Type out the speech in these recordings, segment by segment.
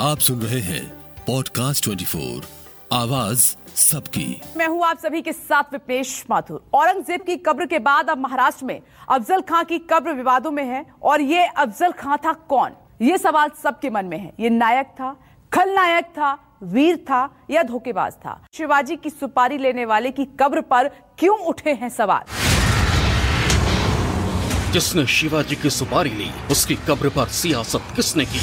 आप सुन रहे हैं पॉडकास्ट 24 आवाज़ सबकी। मैं हूँ आप सभी के साथ विपेश माथुर। औरंगज़ेब की कब्र के बाद अब महाराष्ट्र में अफजल खां की कब्र विवादों में है और ये अफजल खां था कौन? ये सवाल सबके मन में है। ये नायक था खलनायक था वीर था या धोखेबाज था? शिवाजी की सुपारी लेने वाले की कब्र पर क्यों उठे हैं सवाल? जिसने शिवाजी की सुपारी ली उसकी कब्र पर सियासत किसने की?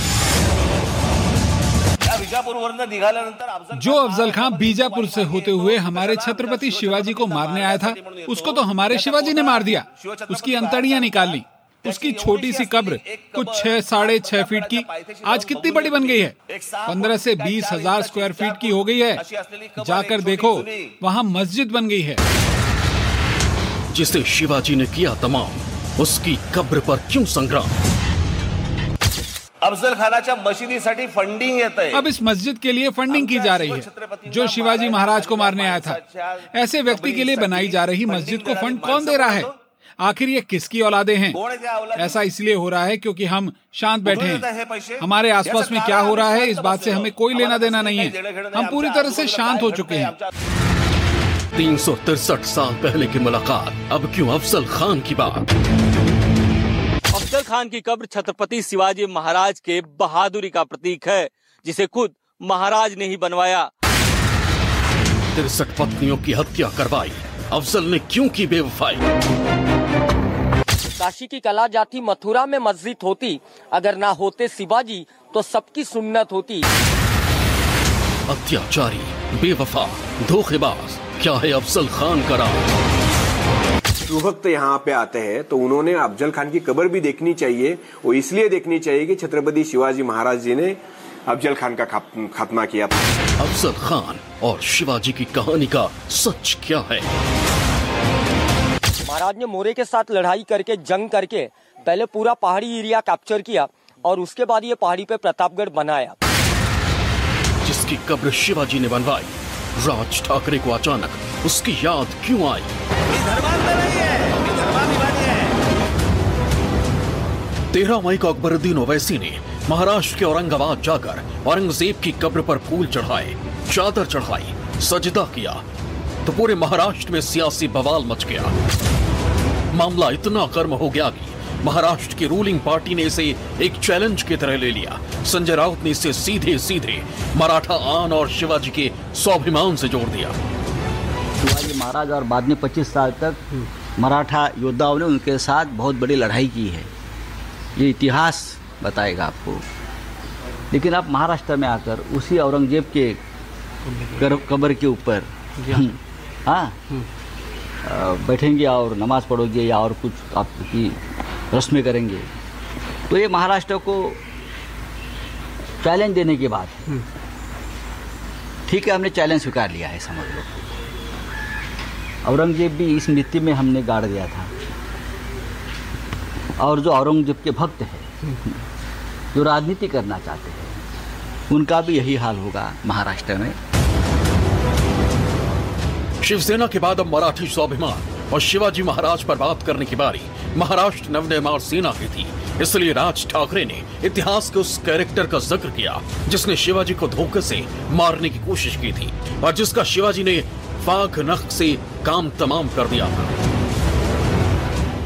विजापूरवरनं जो अफजल खां बीजापुर से होते हुए हमारे छत्रपति शिवाजी को मारने आया था उसको तो हमारे शिवाजी ने मार दिया। उसकी अंतड़ियाँ निकाल ली। उसकी छोटी सी कब्र कुछ छह साढ़े छह फीट की आज कितनी बड़ी बन गई है? पंद्रह से बीस हज़ार स्क्वायर फीट की हो गई है। जाकर देखो वहाँ मस्जिद बन गई है। जिसे शिवाजी ने किया तमाम उसकी कब्र पर क्यों संग्राम? अफजल खानाच्या मशिदीसाठी फंडिंग येत आहे. अब इस मस्जिद के लिए फंडिंग की जा रही है जो शिवाजी महाराज को मारने आया था। ऐसे व्यक्ति के लिए बनाई जा रही मस्जिद को फंड कौन दे रहा है? आखिर ये किसकी औलादे हैं? ऐसा इसलिए हो रहा है क्योंकि हम शांत बैठे हैं। हमारे आसपास में क्या हो रहा है इस बात से हमें कोई लेना देना नहीं है। हम पूरी तरह से शांत हो चुके हैं। तीन सौ तिरसठ साल पहले की मुलाकात। अब क्यों अफजल खान की बात? अफजल खान की कब्र छत्रपति शिवाजी महाराज के बहादुरी का प्रतीक है जिसे खुद महाराज ने ही बनवाया। तिरसठ पत्नियों की हत्या करवाई। अफजल ने क्यों की बेवफाई? काशी की कला जाती मथुरा में मस्जिद होती। अगर ना होते शिवाजी तो सबकी सुन्नत होती। अत्याचारी बेवफा धोखेबाज। क्या है अफजल खान का राज? जो भक्त यहाँ पे आते हैं तो उन्होंने अफजल खान की कब्र भी देखनी चाहिए वो इसलिए देखनी चाहिए कि छत्रपति शिवाजी महाराज जी ने अफजल खान का खात्मा किया था। अफजल खान और शिवाजी की कहानी का सच क्या है? महाराज ने मोरे के साथ लड़ाई करके जंग करके पहले पूरा पहाड़ी एरिया कैप्चर किया और उसके बाद ये पहाड़ी पे प्रतापगढ़ बनाया। जिसकी कब्र शिवाजी ने बनवाई राज ठाकरे को अचानक उसकी याद क्यों आई? तेरह मई को अकबरुद्दीन ओवैसी ने महाराष्ट्र के औरंगाबाद जाकर औरंगज़ेब की कब्र पर फूल चढ़ाए, चादर चढ़ाई, सजदा किया। तो पूरे महाराष्ट्र में सियासी बवाल मच गया। मामला इतना गर्म हो गया कि महाराष्ट्र की रूलिंग पार्टी ने इसे एक चैलेंज की तरह ले लिया। संजय राउत ने इसे सीधे सीधे मराठा आन और शिवाजी के स्वाभिमान से जोड़ दिया। शिवाजी महाराज और बाद में 25 साल तक मराठा योद्धाओं ने उनके साथ बहुत बड़ी लड़ाई की है। ये इतिहास बताएगा आपको। लेकिन आप महाराष्ट्र में आकर उसी औरंगज़ेब के कब्र के ऊपर हाँ। बैठेंगे और नमाज़ पढ़ोगे या और कुछ आपकी रस्में करेंगे। तो ये महाराष्ट्र को चैलेंज देने के बाद ठीक है हमने चैलेंज स्वीकार लिया है समझ लो। औरंगज़ेब भी इस मिट्टी में हमने गाड़ दिया था। और जो औरंगज़ेब के भक्त हैं, जो राजनीति करना चाहते हैं, उनका भी यही हाल होगा महाराष्ट्र में। शिवसेना के बाद अब मराठी स्वाभिमान और शिवाजी महाराज पर बात करने की बारी। महाराष्ट्र नवनिर्माण सेना की थी। इसलिए राज ठाकरे ने इतिहास के उस कैरेक्टर का ज़िक्र किया, जिसने शिवाजी को धोखे से मारने की कोशिश की थी और जिसका शिवाजी ने फाक नख से काम तमाम कर दिया था।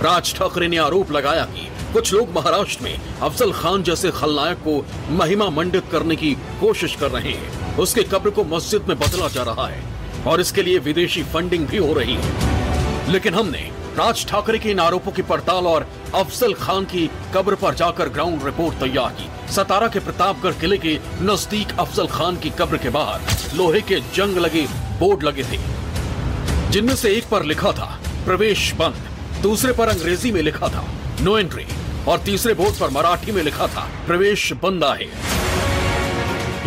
राज ठाकरे ने आरोप लगाया कि कुछ लोग महाराष्ट्र में अफजल खान जैसे खलनायक को महिमा मंडित करने की कोशिश कर रहे हैं। उसके कब्र को मस्जिद में बदला जा रहा है और इसके लिए विदेशी फंडिंग भी हो रही है। लेकिन हमने राज ठाकरे के इन आरोपों की पड़ताल और अफजल खान की कब्र पर जाकर ग्राउंड रिपोर्ट तैयार की। सतारा के प्रतापगढ़ किले के नज़दीक अफजल खान की कब्र के बाहर लोहे के जंग लगे बोर्ड लगे थे, जिनमें से एक पर लिखा था, प्रवेश बंद। दूसरे पर अंग्रेज़ी में लिखा था, नो एंट्री। और तीसरे बोर्ड पर मराठी में लिखा था, प्रवेश बंद है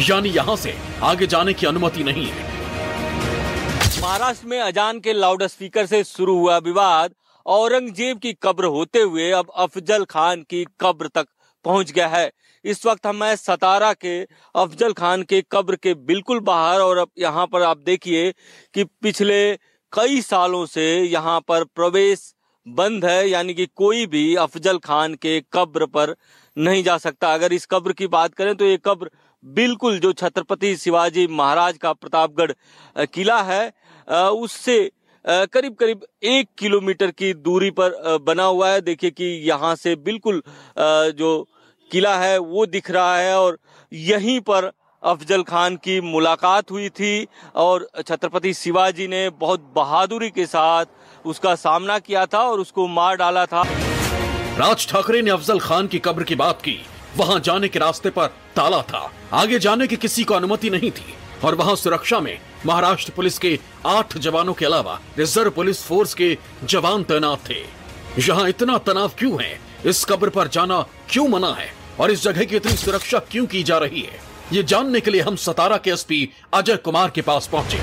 यानी यहाँ से आगे जाने की अनुमति नहीं है। महाराष्ट्र में अजान के लाउड स्पीकर से शुरू हुआ विवाद। औरंगज़ेब की कब्र होते हुए अब अफजल खान की कब्र तक पहुँच गया है। इस वक्त हम हैं सतारा के अफजल खान के कब्र के बिल्कुल बाहर और अब यहाँ पर आप देखिए कि पिछले कई सालों से यहाँ पर प्रवेश बंद है, यानी कि कोई भी अफजल खान के कब्र पर नहीं जा सकता। अगर इस कब्र की बात करें तो ये कब्र बिल्कुल जो छत्रपति शिवाजी महाराज का प्रतापगढ़ किला है उससे करीब करीब एक किलोमीटर की दूरी पर बना हुआ है। देखिए कि यहाँ से बिल्कुल जो किला है वो दिख रहा है और यहीं पर अफजल खान की मुलाकात हुई थी और छत्रपति शिवाजी ने बहुत बहादुरी के साथ उसका सामना किया था और उसको मार डाला था। राज ठाकरे ने अफजल खान की कब्र की बात की। वहाँ जाने के रास्ते पर ताला था। आगे जाने की किसी को अनुमति नहीं थी और वहाँ सुरक्षा में महाराष्ट्र पुलिस के आठ जवानों के अलावा रिज़र्व पुलिस फोर्स के जवान तैनात थे। यहाँ इतना तनाव क्यों है? इस कब्र पर जाना क्यों मना है? और इस जगह की इतनी सुरक्षा क्यों की जा रही है? ये जानने के लिए हम सतारा के एसपी अजय कुमार के पास पहुँचे।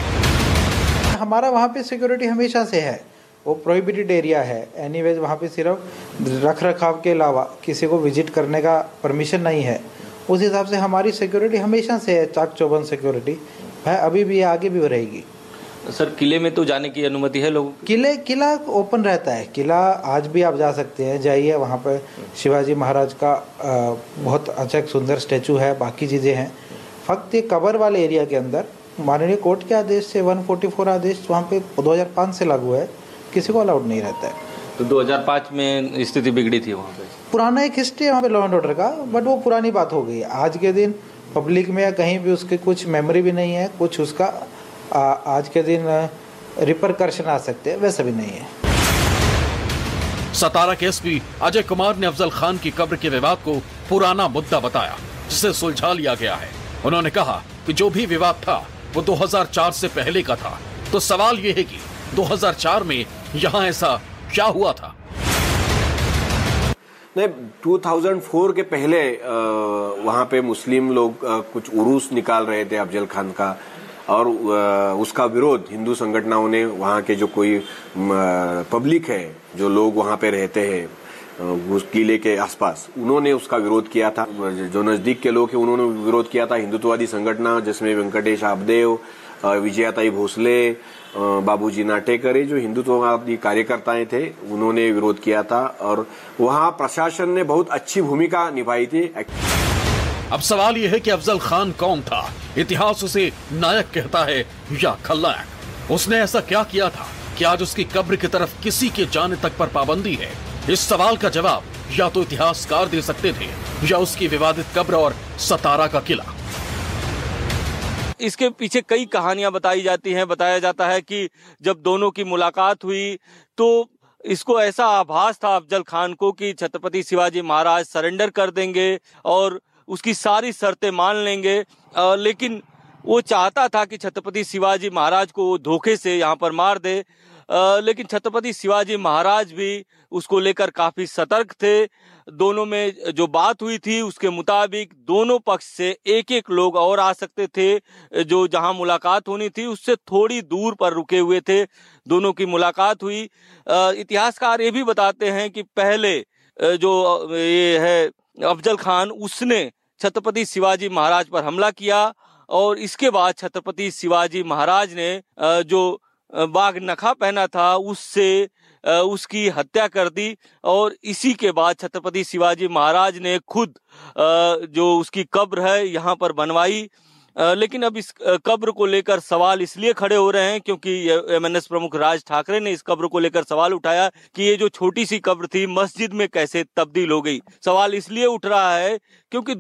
हमारा वहाँ पे सिक्योरिटी हमेशा से है। वो प्रोहिबिटेड एरिया है। एनी एनीवेज वहाँ पे सिर्फ़ रख रखाव के अलावा किसी को विज़िट करने का परमिशन नहीं है। उस हिसाब से हमारी सिक्योरिटी हमेशा से है, चाक चौबन सिक्योरिटी है अभी भी आगे भी रहेगी। सर किले में तो जाने की अनुमति है लोगों किले किला ओपन रहता है। किला आज भी आप जा सकते हैं जाइए वहाँ पर शिवाजी महाराज का बहुत अच्छा एक सुंदर स्टेचू है बाकी चीज़ें हैं। फक्त ये कबर वाले एरिया के अंदर माननीय कोर्ट के आदेश से 144 आदेश वहाँ पे 2005 से लागू है किसी को अलाउड नहीं रहता है। तो 2005 में स्थिति बिगड़ी थी वहाँ पे? पुराना एक हिस्ट्री है वहाँ पे लॉ एंड ऑर्डर का बट वो पुरानी बात हो गई। आज के दिन पब्लिक में या कहीं भी उसके कुछ मेमोरी भी नहीं है कुछ उसका आ, आज के दिन रिपरकर्शन आ सकते हैं वैसा भी नहीं है। सतारा के एसपी अजय कुमार ने अफजल खान की कब्र के विवाद को पुराना मुद्दा बताया जिसे सुलझा लिया गया है। उन्होंने कहा कि जो भी विवाद था वो 2004 से पहले का था। तो सवाल ये है कि 2004 में यहाँ ऐसा क्या हुआ था? नहीं 2004 के पहले वहाँ पे मुस्लिम लोग कुछ उरूस निकाल रहे थे अफजल खान का। और उसका विरोध हिंदू संगठनों ने वहाँ के जो कोई पब्लिक है, जो लोग वहाँ पे रहते हैं किले के आसपास, उन्होंने उसका विरोध किया था। जो नज़दीक के लोग हैं, उन्होंने विरोध किया था। हिंदुत्ववादी संगठन, जिसमें वेंकटेश आपदेव विजयाताई भोसले बाबूजी नाटेकर जो हिंदुत्ववादी कार्यकर्ताएँ थे, उन्होंने विरोध किया था और वहाँ प्रशासन ने बहुत अच्छी भूमिका निभाई थी। अब सवाल यह है कि अफजल खान कौन था? इतिहास उसे नायक कहता है या खलनायक? उसने ऐसा क्या किया था? कि आज उसकी कब्र की तरफ़ किसी के जाने तक पर पाबंदी है? इस सवाल का जवाब या तो इतिहासकार दे सकते थे, या उसकी विवादित कब्र और सतारा का किला। इसके पीछे कई कहानियाँ बताई जाती हैं बताया जाता है कि जब दोनों की मुलाकात हुई तो इसको ऐसा आभास था अफजल खान को कि छत्रपति शिवाजी महाराज सरेंडर कर देंगे और उसकी सारी शर्तें मान लेंगे। आ, लेकिन वो चाहता था कि छत्रपति शिवाजी महाराज को धोखे से यहाँ पर मार दे। आ, लेकिन छत्रपति शिवाजी महाराज भी उसको लेकर काफ़ी सतर्क थे। दोनों में जो बात हुई थी उसके मुताबिक दोनों पक्ष से एक एक लोग और आ सकते थे, जो जहाँ मुलाकात होनी थी उससे थोड़ी दूर पर रुके हुए थे। दोनों की मुलाकात हुई। इतिहासकार ये भी बताते हैं कि पहले जो ये है अफजल खान, उसने छत्रपति शिवाजी महाराज पर हमला किया और इसके बाद छत्रपति शिवाजी महाराज ने जो बाघ नखा पहना था, उससे उसकी हत्या कर दी और इसी के बाद छत्रपति शिवाजी महाराज ने खुद जो उसकी कब्र है, यहाँ पर बनवाई। लेकिन अब इस कब्र को लेकर सवाल इसलिए खड़े हो रहे हैं क्योंकि एमएनएस प्रमुख राज ठाकरे ने इस कब्र को लेकर सवाल उठाया कि ये जो छोटी सी कब्र थी, मस्जिद में कैसे तब्दील हो गई। सवाल इसलिए उठ रहा है क्योंकि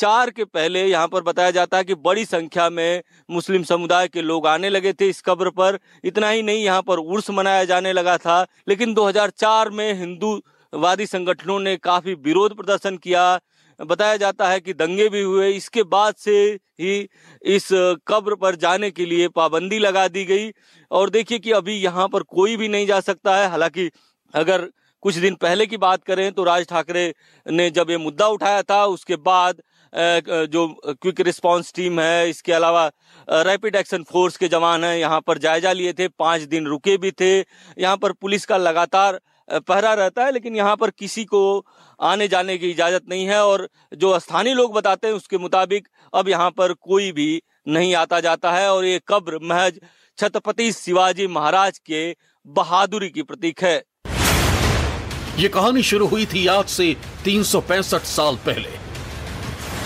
2004 के पहले यहाँ पर बताया जाता है कि बड़ी संख्या में मुस्लिम समुदाय के लोग आने लगे थे इस कब्र पर। इतना ही नहीं, यहाँ पर उर्स मनाया जाने लगा था। लेकिन 2004 में हिंदू वादी संगठनों ने काफ़ी विरोध प्रदर्शन किया। बताया जाता है कि दंगे भी हुए। इसके बाद से ही इस कब्र पर जाने के लिए पाबंदी लगा दी गई। और देखिए कि अभी यहाँ पर कोई भी नहीं जा सकता है। हालाँकि अगर कुछ दिन पहले की बात करें तो राज ठाकरे ने जब ये मुद्दा उठाया था, उसके बाद जो क्विक रिस्पांस टीम है, इसके अलावा रैपिड एक्शन फोर्स के जवान हैं, यहाँ पर जायजा लिए थे, पाँच दिन रुके भी थे। यहाँ पर पुलिस का लगातार पहरा रहता है, लेकिन यहाँ पर किसी को आने जाने की इजाज़त नहीं है और जो स्थानीय लोग बताते हैं, उसके मुताबिक अब यहाँ पर कोई भी नहीं आता जाता है और ये कब्र महज छत्रपति शिवाजी महाराज के बहादुरी की प्रतीक है। ये कहानी शुरू हुई थी आज से तीन सौ पैंसठ साल पहले।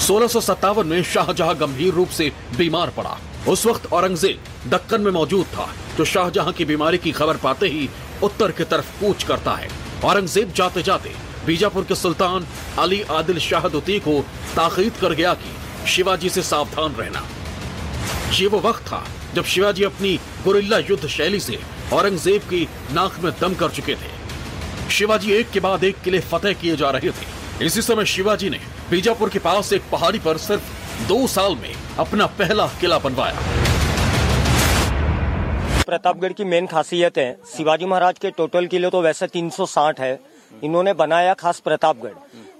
सोलह में शाहजहां गंभीर रूप से बीमार पड़ा। उस वक्त औरंगज़ेब दक्कन में मौजूद था, जो शाहजहां की बीमारी की खबर पाते ही उत्तर की तरफ़ कूच करता है। औरंगज़ेब जाते जाते बीजापुर के सुल्तान अली आदिल शाह दुती को ताकीद कर गया कि शिवाजी से सावधान रहना। ये वो वक्त था, जब शिवाजी अपनी गुरिल्ला युद्ध शैली से औरंगज़ेब की नाक में दम कर चुके थे। शिवाजी एक के बाद एक किले फतेह किए जा रहे थे। इसी समय शिवाजी ने बीजापुर के पास एक पहाड़ी पर सिर्फ़ दो साल में अपना पहला किला बनवाया। प्रतापगढ़ की मेन खासियत है, शिवाजी महाराज के टोटल किले तो वैसे 360 है। इन्होंने बनाया खास प्रतापगढ़।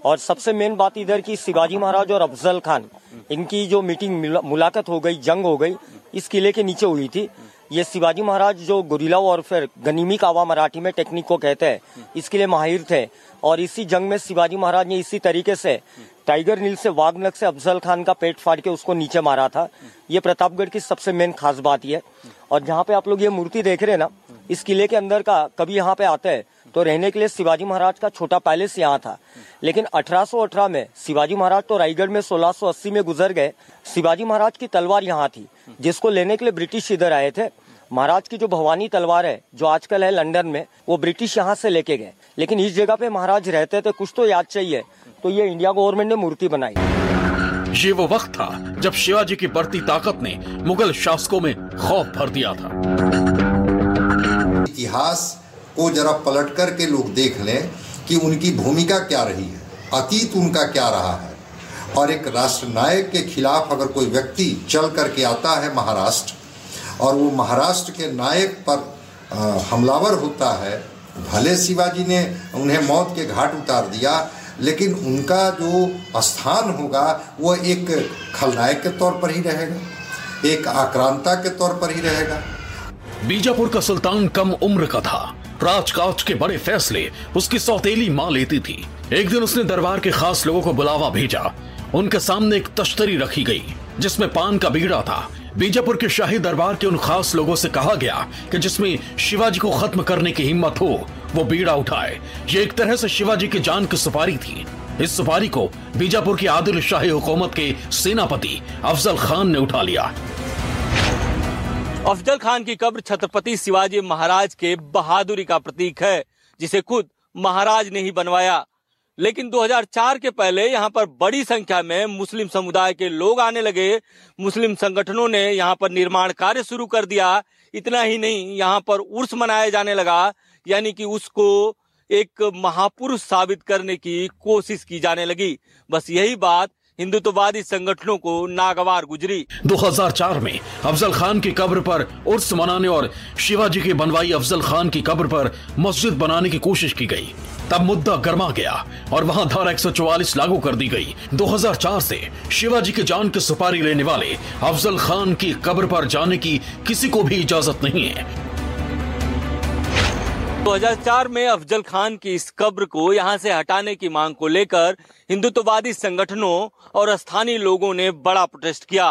और सबसे मेन बात इधर की शिवाजी महाराज और अफजल खान, इनकी जो मीटिंग मुलाकात हो गई, जंग हो गई, इस किले के नीचे हुई थी। ये शिवाजी महाराज जो गुरीला फिर गनीमी कावा मराठी में टेक्निक को कहते हैं, इसके लिए माहिर थे। और इसी जंग में शिवाजी महाराज ने इसी तरीके से टाइगर नील से वागनक से अफजल खान का पेट फाड़ के उसको नीचे मारा था। ये प्रतापगढ़ की सबसे मेन खास बात यह और जहाँ पे आप लोग ये मूर्ति देख रहे हैं ना, इस किले के अंदर का कभी यहाँ पे आते हैं तो रहने के लिए शिवाजी महाराज का छोटा पैलेस यहाँ था। लेकिन 1818 में शिवाजी महाराज तो रायगढ़ में 1680 में गुजर गए। शिवाजी महाराज की तलवार यहाँ थी जिसको लेने के लिए ब्रिटिश इधर आए थे। महाराज की जो भवानी तलवार है जो आजकल है लंदन में वो ब्रिटिश यहाँ से लेके गए। लेकिन इस जगह पे महाराज रहते थे कुछ तो याद चाहिए। तो ये इंडिया गवर्नमेंट ने मूर्ति बनाई। ये वो वक्त था जब शिवाजी की बढ़ती ताकत ने मुगल शासकों में खौफ भर दिया था। इतिहास को जरा पलट कर के लोग देख लें कि उनकी भूमिका क्या रही है, अतीत उनका क्या रहा है। और एक राष्ट्र नायक के खिलाफ अगर कोई व्यक्ति चल करके आता है महाराष्ट्र, और वो महाराष्ट्र के नायक पर हमलावर होता है, भले शिवाजी ने उन्हें मौत के घाट उतार दिया, लेकिन उनका जो स्थान होगा, वो एक खलनायक के तौर पर ही रहेगा, एक आक्रांता के तौर पर ही रहेगा। बीजापुर का सुल्तान कम उम्र का था। राजकाज के बड़े फैसले उसकी सौतेली माँ लेती थी। एक दिन उसने दरबार के खास लोगों को बुलावा भेजा। उनके सामने एक तश्तरी रखी गई, जिसमें पान का बीड़ा था। बीजापुर के शाही दरबार के उन खास लोगों से कहा गया कि जिसमें शिवाजी को खत्म करने की हिम्मत हो, वो बीड़ा उठाए। ये एक तरह से शिवाजी की जान की सुपारी थी। इस सुपारी को बीजापुर की आदिल शाही हुकूमत के सेनापति अफजल खान ने उठा लिया। अफजल खान की कब्र छत्रपति शिवाजी महाराज के बहादुरी का प्रतीक है, जिसे खुद महाराज ने ही बनवाया। लेकिन 2004 के पहले यहाँ पर बड़ी संख्या में मुस्लिम समुदाय के लोग आने लगे। मुस्लिम संगठनों ने यहाँ पर निर्माण कार्य शुरू कर दिया। इतना ही नहीं, यहाँ पर उर्स मनाया जाने लगा, यानी कि उसको एक महापुरुष साबित करने की कोशिश की जाने लगी। बस यही बात हिंदुत्ववादी संगठनों को नागवार गुजरी। 2004 में अफजल खान की कब्र पर उर्स मनाने और शिवाजी के बनवाई अफजल खान की कब्र पर मस्जिद बनाने की कोशिश की गई। तब मुद्दा गर्मा गया और वहाँ धारा 144 लागू कर दी गई। 2004 से शिवाजी की जान की सुपारी लेने वाले अफजल खान की कब्र पर जाने की किसी को भी इजाज़त नहीं है। 2004 में अफजल खान की इस कब्र को यहाँ से हटाने की मांग को लेकर हिंदुत्ववादी संगठनों और स्थानीय लोगों ने बड़ा प्रोटेस्ट किया।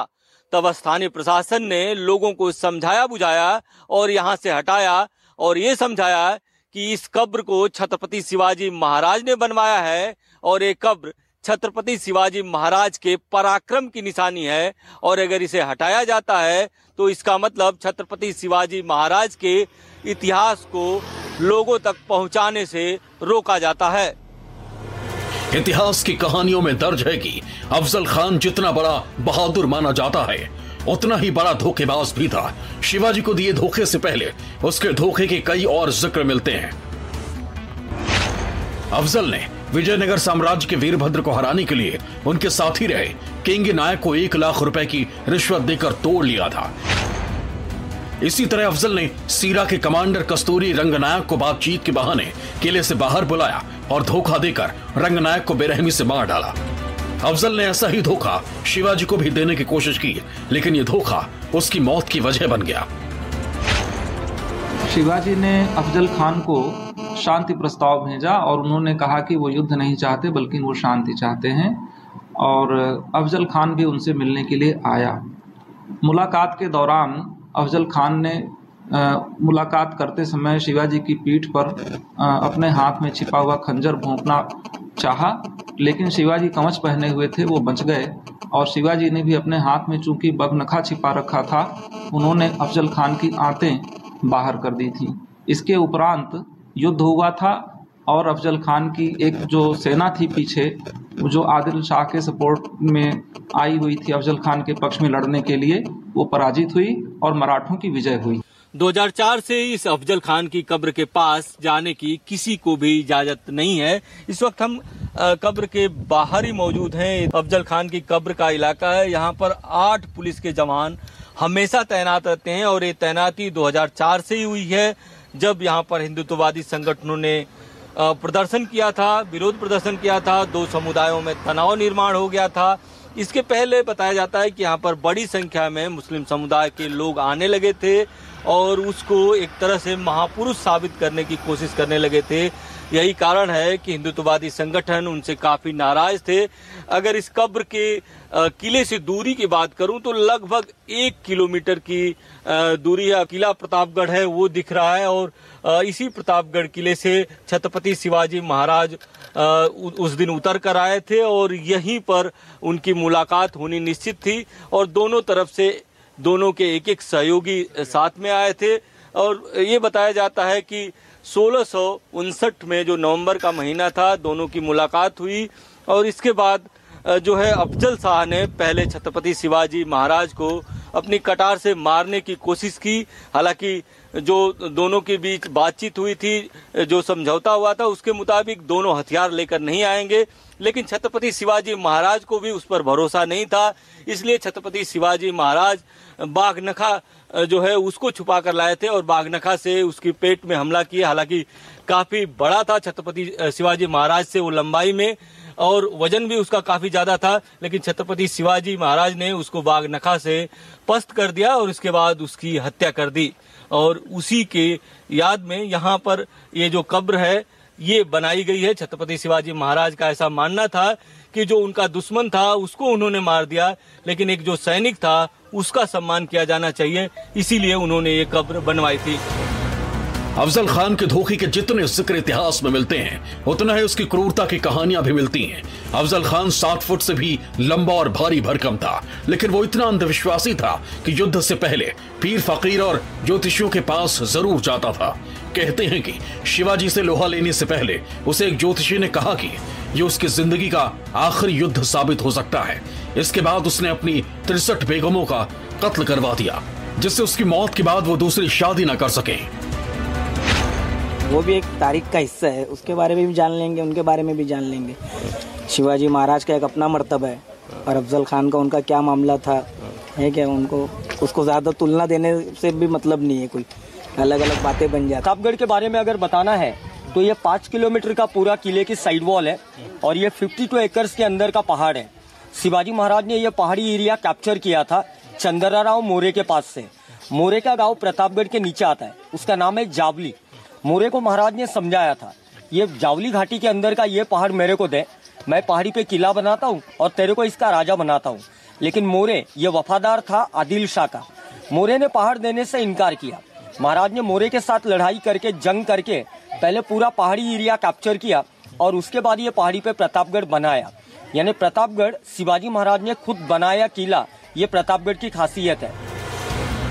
तब स्थानीय प्रशासन ने लोगों को समझाया बुझाया और यहाँ से हटाया और ये समझाया कि इस कब्र को छत्रपति शिवाजी महाराज ने बनवाया है और ये कब्र छत्रपति शिवाजी महाराज के पराक्रम की निशानी है और अगर इसे हटाया जाता है तो इसका मतलब छत्रपति शिवाजी महाराज के इतिहास को लोगों तक पहुँचाने से रोका जाता है। इतिहास की कहानियों में दर्ज है कि अफजल खान जितना बड़ा बहादुर माना जाता है, उतना ही बड़ा धोखेबाज भी था। शिवाजी को दिए धोखे से पहले उसके धोखे के कई और ज़िक्र मिलते हैं। अफजल ने विजयनगर साम्राज्य के वीरभद्र को हराने के लिए उनके साथी रहे। किंग नायक को एक लाख रुपए की रिश्वत देकर तोड़ लिया था। इसी तरह अफजल ने सीरा के कमांडर कस्तूरी रंगनायक को बातचीत के बहाने किले से बाहर बुलाया और धोखा देकर रंगनायक को बेरहमी से मार डाला। अफजल ने ऐसा ही धोखा शिवाजी को भी देने की कोशिश की, लेकिन ये धोखा उसकी मौत की वजह बन गया। शिवाजी ने अफजल खान को शांति प्रस्ताव भेजा और उन्होंने कहा कि वो युद्ध नहीं चाहते बल्कि वो शांति चाहते हैं। और अफजल खान भी उनसे मिलने के लिए आया। मुलाकात के दौरान अफजल खान ने आ, मुलाकात करते समय शिवाजी की पीठ पर आ, अपने हाथ में छिपा हुआ खंजर भोंकना चाहा लेकिन शिवाजी कवच पहने हुए थे वो बच गए। और शिवाजी ने भी अपने हाथ में चूँकि बगनखा छिपा रखा था उन्होंने अफजल खान की आंतें बाहर कर दी थी। इसके उपरांत युद्ध हुआ था और अफजल खान की एक जो सेना थी पीछे जो आदिल शाह के सपोर्ट में आई हुई थी अफजल खान के पक्ष में लड़ने के लिए, वो पराजित हुई और मराठों की विजय हुई। 2004 से इस अफजल खान की कब्र के पास जाने की किसी को भी इजाज़त नहीं है। इस वक्त हम कब्र के बाहर ही मौजूद हैं। अफजल खान की कब्र का इलाका है। यहाँ पर आठ पुलिस के जवान हमेशा तैनात रहते हैं और ये तैनाती 2004 से ही हुई है। जब यहाँ पर हिंदुत्ववादी संगठनों ने प्रदर्शन किया था, विरोध प्रदर्शन किया था, दो समुदायों में तनाव निर्माण हो गया था। इसके पहले बताया जाता है कि यहाँ पर बड़ी संख्या में मुस्लिम समुदाय के लोग आने लगे थे और उसको एक तरह से महापुरुष साबित करने की कोशिश करने लगे थे। यही कारण है कि हिंदुत्ववादी संगठन उनसे काफ़ी नाराज़ थे। अगर इस कब्र के किले से दूरी की बात करूँ तो लगभग एक किलोमीटर की दूरी है। किला प्रतापगढ़ है, वो दिख रहा है और इसी प्रतापगढ़ किले से छत्रपति शिवाजी महाराज उस दिन उतर कर आए थे और यहीं पर उनकी मुलाकात होनी निश्चित थी और दोनों तरफ़ से, दोनों के एक एक सहयोगी साथ में आए थे। और ये बताया जाता है कि सोलह में जो नवंबर का महीना था, दोनों की मुलाकात हुई और इसके बाद जो है अफजल शाह ने पहले छत्रपति शिवाजी महाराज को अपनी कटार से मारने की कोशिश की। हालाँकि जो दोनों के बीच बातचीत हुई थी जो समझौता हुआ था, उसके मुताबिक दोनों हथियार लेकर नहीं आएँगे। लेकिन छत्रपति शिवाजी महाराज को भी उस पर भरोसा नहीं था, इसलिए छत्रपति शिवाजी महाराज बाघनखा जो है, उसको छुपा कर लाए थे और बाघनखा से उसकी पेट में हमला किया। हालाँकि काफ़ी बड़ा था, छत्रपति शिवाजी महाराज से वो लंबाई में और वज़न भी उसका काफ़ी ज़्यादा था, लेकिन छत्रपति शिवाजी महाराज ने उसको बाघ नखा से पस्त कर दिया और उसके बाद उसकी हत्या कर दी। और उसी के याद में यहाँ पर ये जो कब्र है, ये बनाई गई है। छत्रपति शिवाजी महाराज का ऐसा मानना था कि जो उनका दुश्मन था, उसको उन्होंने मार दिया, लेकिन एक जो सैनिक था उसका सम्मान किया जाना चाहिए, इसीलिए उन्होंने ये कब्र बनवाई थी। अफजल खान के धोखे के जितने ज़िक्र इतिहास में मिलते हैं, उतना ही उसकी क्रूरता की कहानियाँ भी मिलती हैं। अफजल खान सात फुट से भी लंबा और भारी भरकम था, लेकिन वो इतना अंधविश्वासी था कि युद्ध से पहले पीर फकीर और ज्योतिषियों के पास ज़रूर जाता था। कहते हैं कि शिवाजी से लोहा लेने से पहले उसे एक ज्योतिषी ने कहा कि ये उसकी ज़िंदगी का आखिरी युद्ध साबित हो सकता है। इसके बाद उसने अपनी तिरसठ बेगमों का कत्ल करवा दिया जिससे उसकी मौत के बाद वो दूसरी शादी न कर सके। वो भी एक तारीख का हिस्सा है उसके बारे में भी जान लेंगे उनके बारे में भी जान लेंगे। शिवाजी महाराज का एक अपना मरतब है और अफजल खान का उनका क्या मामला था है क्या उनको उसको ज़्यादा तुलना देने से भी मतलब नहीं है कोई। अलग अलग बातें बन जाती। प्रतापगढ़ के बारे में अगर बताना है तो ये पाँच किलोमीटर का पूरा किले की साइड वॉल है और ये फिफ्टी टू एकर्स के अंदर का पहाड़ है। शिवाजी महाराज ने यह पहाड़ी एरिया कैप्चर किया था चंद्रा राव मोरे के पास से। मोरे का गाँव प्रतापगढ़ के नीचे आता है। उसका नाम है जावली। मोरे को महाराज ने समझाया था। ये जावली घाटी के अंदर का ये पहाड़ मेरे को दे। मैं पहाड़ी पे किला बनाता हूँ और तेरे को इसका राजा बनाता हूँ। लेकिन मोरे, ये वफादार था आदिल शाह का। मोरे ने पहाड़ देने से इनकार किया। महाराज ने मोरे के साथ लड़ाई करके, जंग करके पहले पूरा पहाड़ी एरिया कैप्चर किया और उसके बाद ये पहाड़ी पे प्रतापगढ़ बनाया। यानी प्रतापगढ़ शिवाजी महाराज ने खुद बनाया किला। ये प्रतापगढ़ की खासियत है।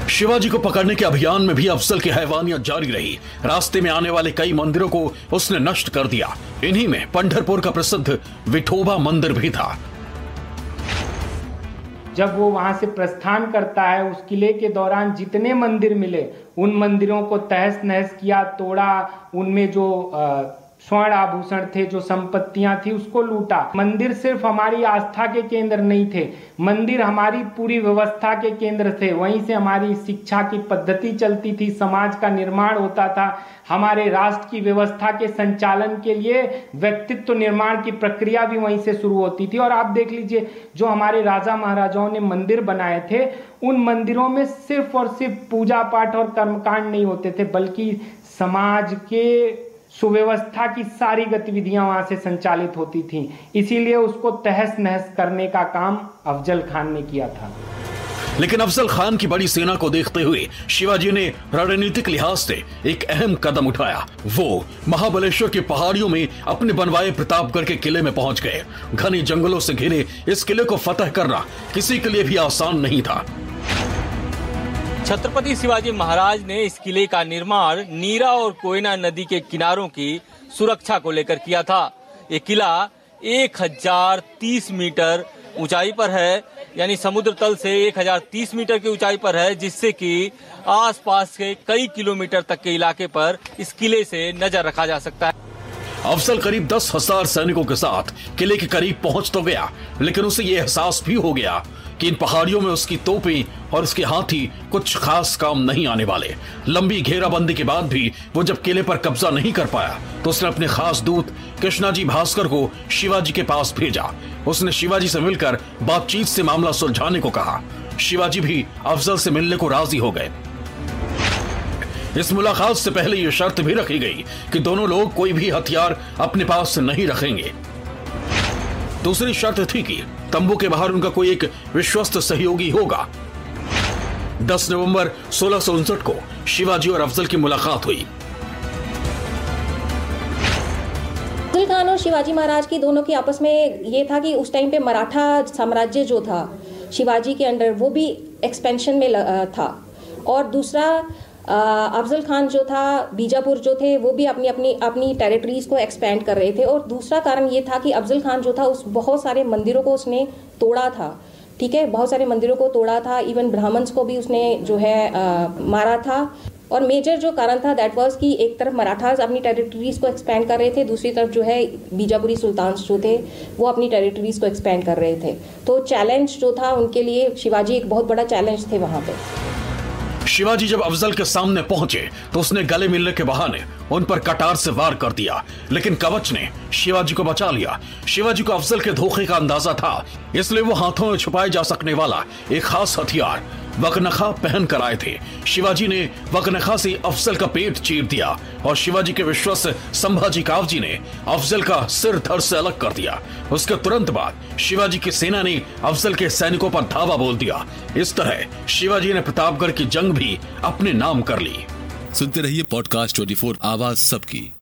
शिवाजी को पकड़ने के अभियान में भी अफसल की हैवानियत जारी रही। रास्ते में आने वाले कई मंदिरों को उसने नष्ट कर दिया। इन्हीं में पंढरपुर का प्रसिद्ध विठोबा मंदिर भी था। जब वो वहाँ से प्रस्थान करता है उस किले के दौरान जितने मंदिर मिले उन मंदिरों को तहस नहस किया तोड़ा उनमें जो स्वर्ण आभूषण थे, जो संपत्तियाँ थी, उसको लूटा। मंदिर सिर्फ़ हमारी आस्था के केंद्र नहीं थे, मंदिर हमारी पूरी व्यवस्था के केंद्र थे। वहीं से हमारी शिक्षा की पद्धति चलती थी, समाज का निर्माण होता था। हमारे राष्ट्र की व्यवस्था के संचालन के लिए व्यक्तित्व निर्माण की प्रक्रिया भी वहीं से शुरू होती थी। और आप देख लीजिए, जो हमारे राजा महाराजाओं ने मंदिर बनाए थे, उन मंदिरों में सिर्फ़ और सिर्फ़ पूजा पाठ और कर्मकांड नहीं होते थे, बल्कि समाज के सुव्यवस्था की सारी गतिविधियाँ वहाँ से संचालित होती थी। इसीलिए उसको तहस नहस करने का काम अफजल खान ने किया था। लेकिन अफजल खान की बड़ी सेना को देखते हुए शिवाजी ने रणनीतिक लिहाज से एक अहम कदम उठाया। वो महाबलेश्वर की पहाड़ियों में अपने बनवाए प्रतापगढ़ के किले में पहुँच गए। घने जंगलों से घिरे इस किले को फतह करना किसी के लिए भी आसान नहीं था। छत्रपति शिवाजी महाराज ने इस किले का निर्माण नीरा और कोयना नदी के किनारों की सुरक्षा को लेकर किया था। ये किला एक हज़ार तीस मीटर ऊंचाई पर है, यानी समुद्र तल से एक हज़ार तीस मीटर की ऊंचाई पर है, जिससे कि आसपास के कई किलोमीटर तक के इलाके पर इस किले से नज़र रखा जा सकता है। अफसर करीब दस हज़ार सैनिकों के साथ किले के करीब पहुँच तो गया, लेकिन उसे ये एहसास भी हो गया कि इन पहाड़ियों में उसकी तोपें और उसके हाथी कुछ खास काम नहीं आने वाले। लंबी घेराबंदी के बाद भी वो जब किले पर कब्जा नहीं कर पाया तो उसने अपने खास दूत कृष्णाजी भास्कर को शिवाजी के पास भेजा। उसने शिवाजी से मिलकर बातचीत से मामला सुलझाने को कहा। शिवाजी भी अफजल से मिलने को राज़ी हो गए। इस मुलाकात से पहले यह शर्त भी रखी गई कि दोनों लोग कोई भी हथियार अपने पास नहीं रखेंगे। दूसरी शर्त थी कि तंबू के बाहर उनका कोई एक विश्वस्त सहयोगी होगा। 10 नवंबर सोलह को शिवाजी और अफजल की मुलाकात हुई। अफजल खान और शिवाजी महाराज की दोनों की आपस में ये था कि उस टाइम पे मराठा साम्राज्य जो था, शिवाजी के अंडर वो भी एक्सपेंशन में था। और दूसरा अफजल खान जो था बीजापुर जो थे वो भी अपनी अपनी अपनी टेरिटरीज को एक्सपेंड कर रहे थे। और दूसरा कारण ये था कि अफजल खान जो था उस बहुत सारे मंदिरों को उसने तोड़ा था। ठीक है? बहुत सारे मंदिरों को तोड़ा था। इवन ब्राह्मण्स को भी उसने जो है आ, मारा था। और मेजर जो कारण था दैट वाज कि एक तरफ़ मराठास अपनी टेरिटरीज को एक्सपेंड कर रहे थे दूसरी तरफ़ जो है बीजापुरी सुल्तान जो थे वो अपनी टेरिटरीज को एक्सपेंड कर रहे थे। तो चैलेंज जो था उनके लिए शिवाजी एक बहुत बड़ा चैलेंज थे वहाँ पे। शिवाजी जब अफजल के सामने पहुँचे तो उसने गले मिलने के बहाने उन पर कटार से वार कर दिया। लेकिन कवच ने शिवाजी को बचा लिया। शिवाजी को अफजल के धोखे का अंदाज़ा था, इसलिए वो हाथों में छुपाए जा सकने वाला एक खास हथियार वकनखा पहन कर आए थे। शिवाजी ने वकनखा से अफजल का पेट चीर दिया और शिवाजी के विश्वस्त संभाजी कावजी ने अफजल का सिर धड़ से अलग कर दिया। उसके तुरंत बाद शिवाजी की सेना ने अफजल के सैनिकों पर धावा बोल दिया। इस तरह शिवाजी ने प्रतापगढ़ की जंग भी अपने नाम कर ली। सुनते रहिए पॉडकास्ट ट्वेंटी आवाज़ सबकी।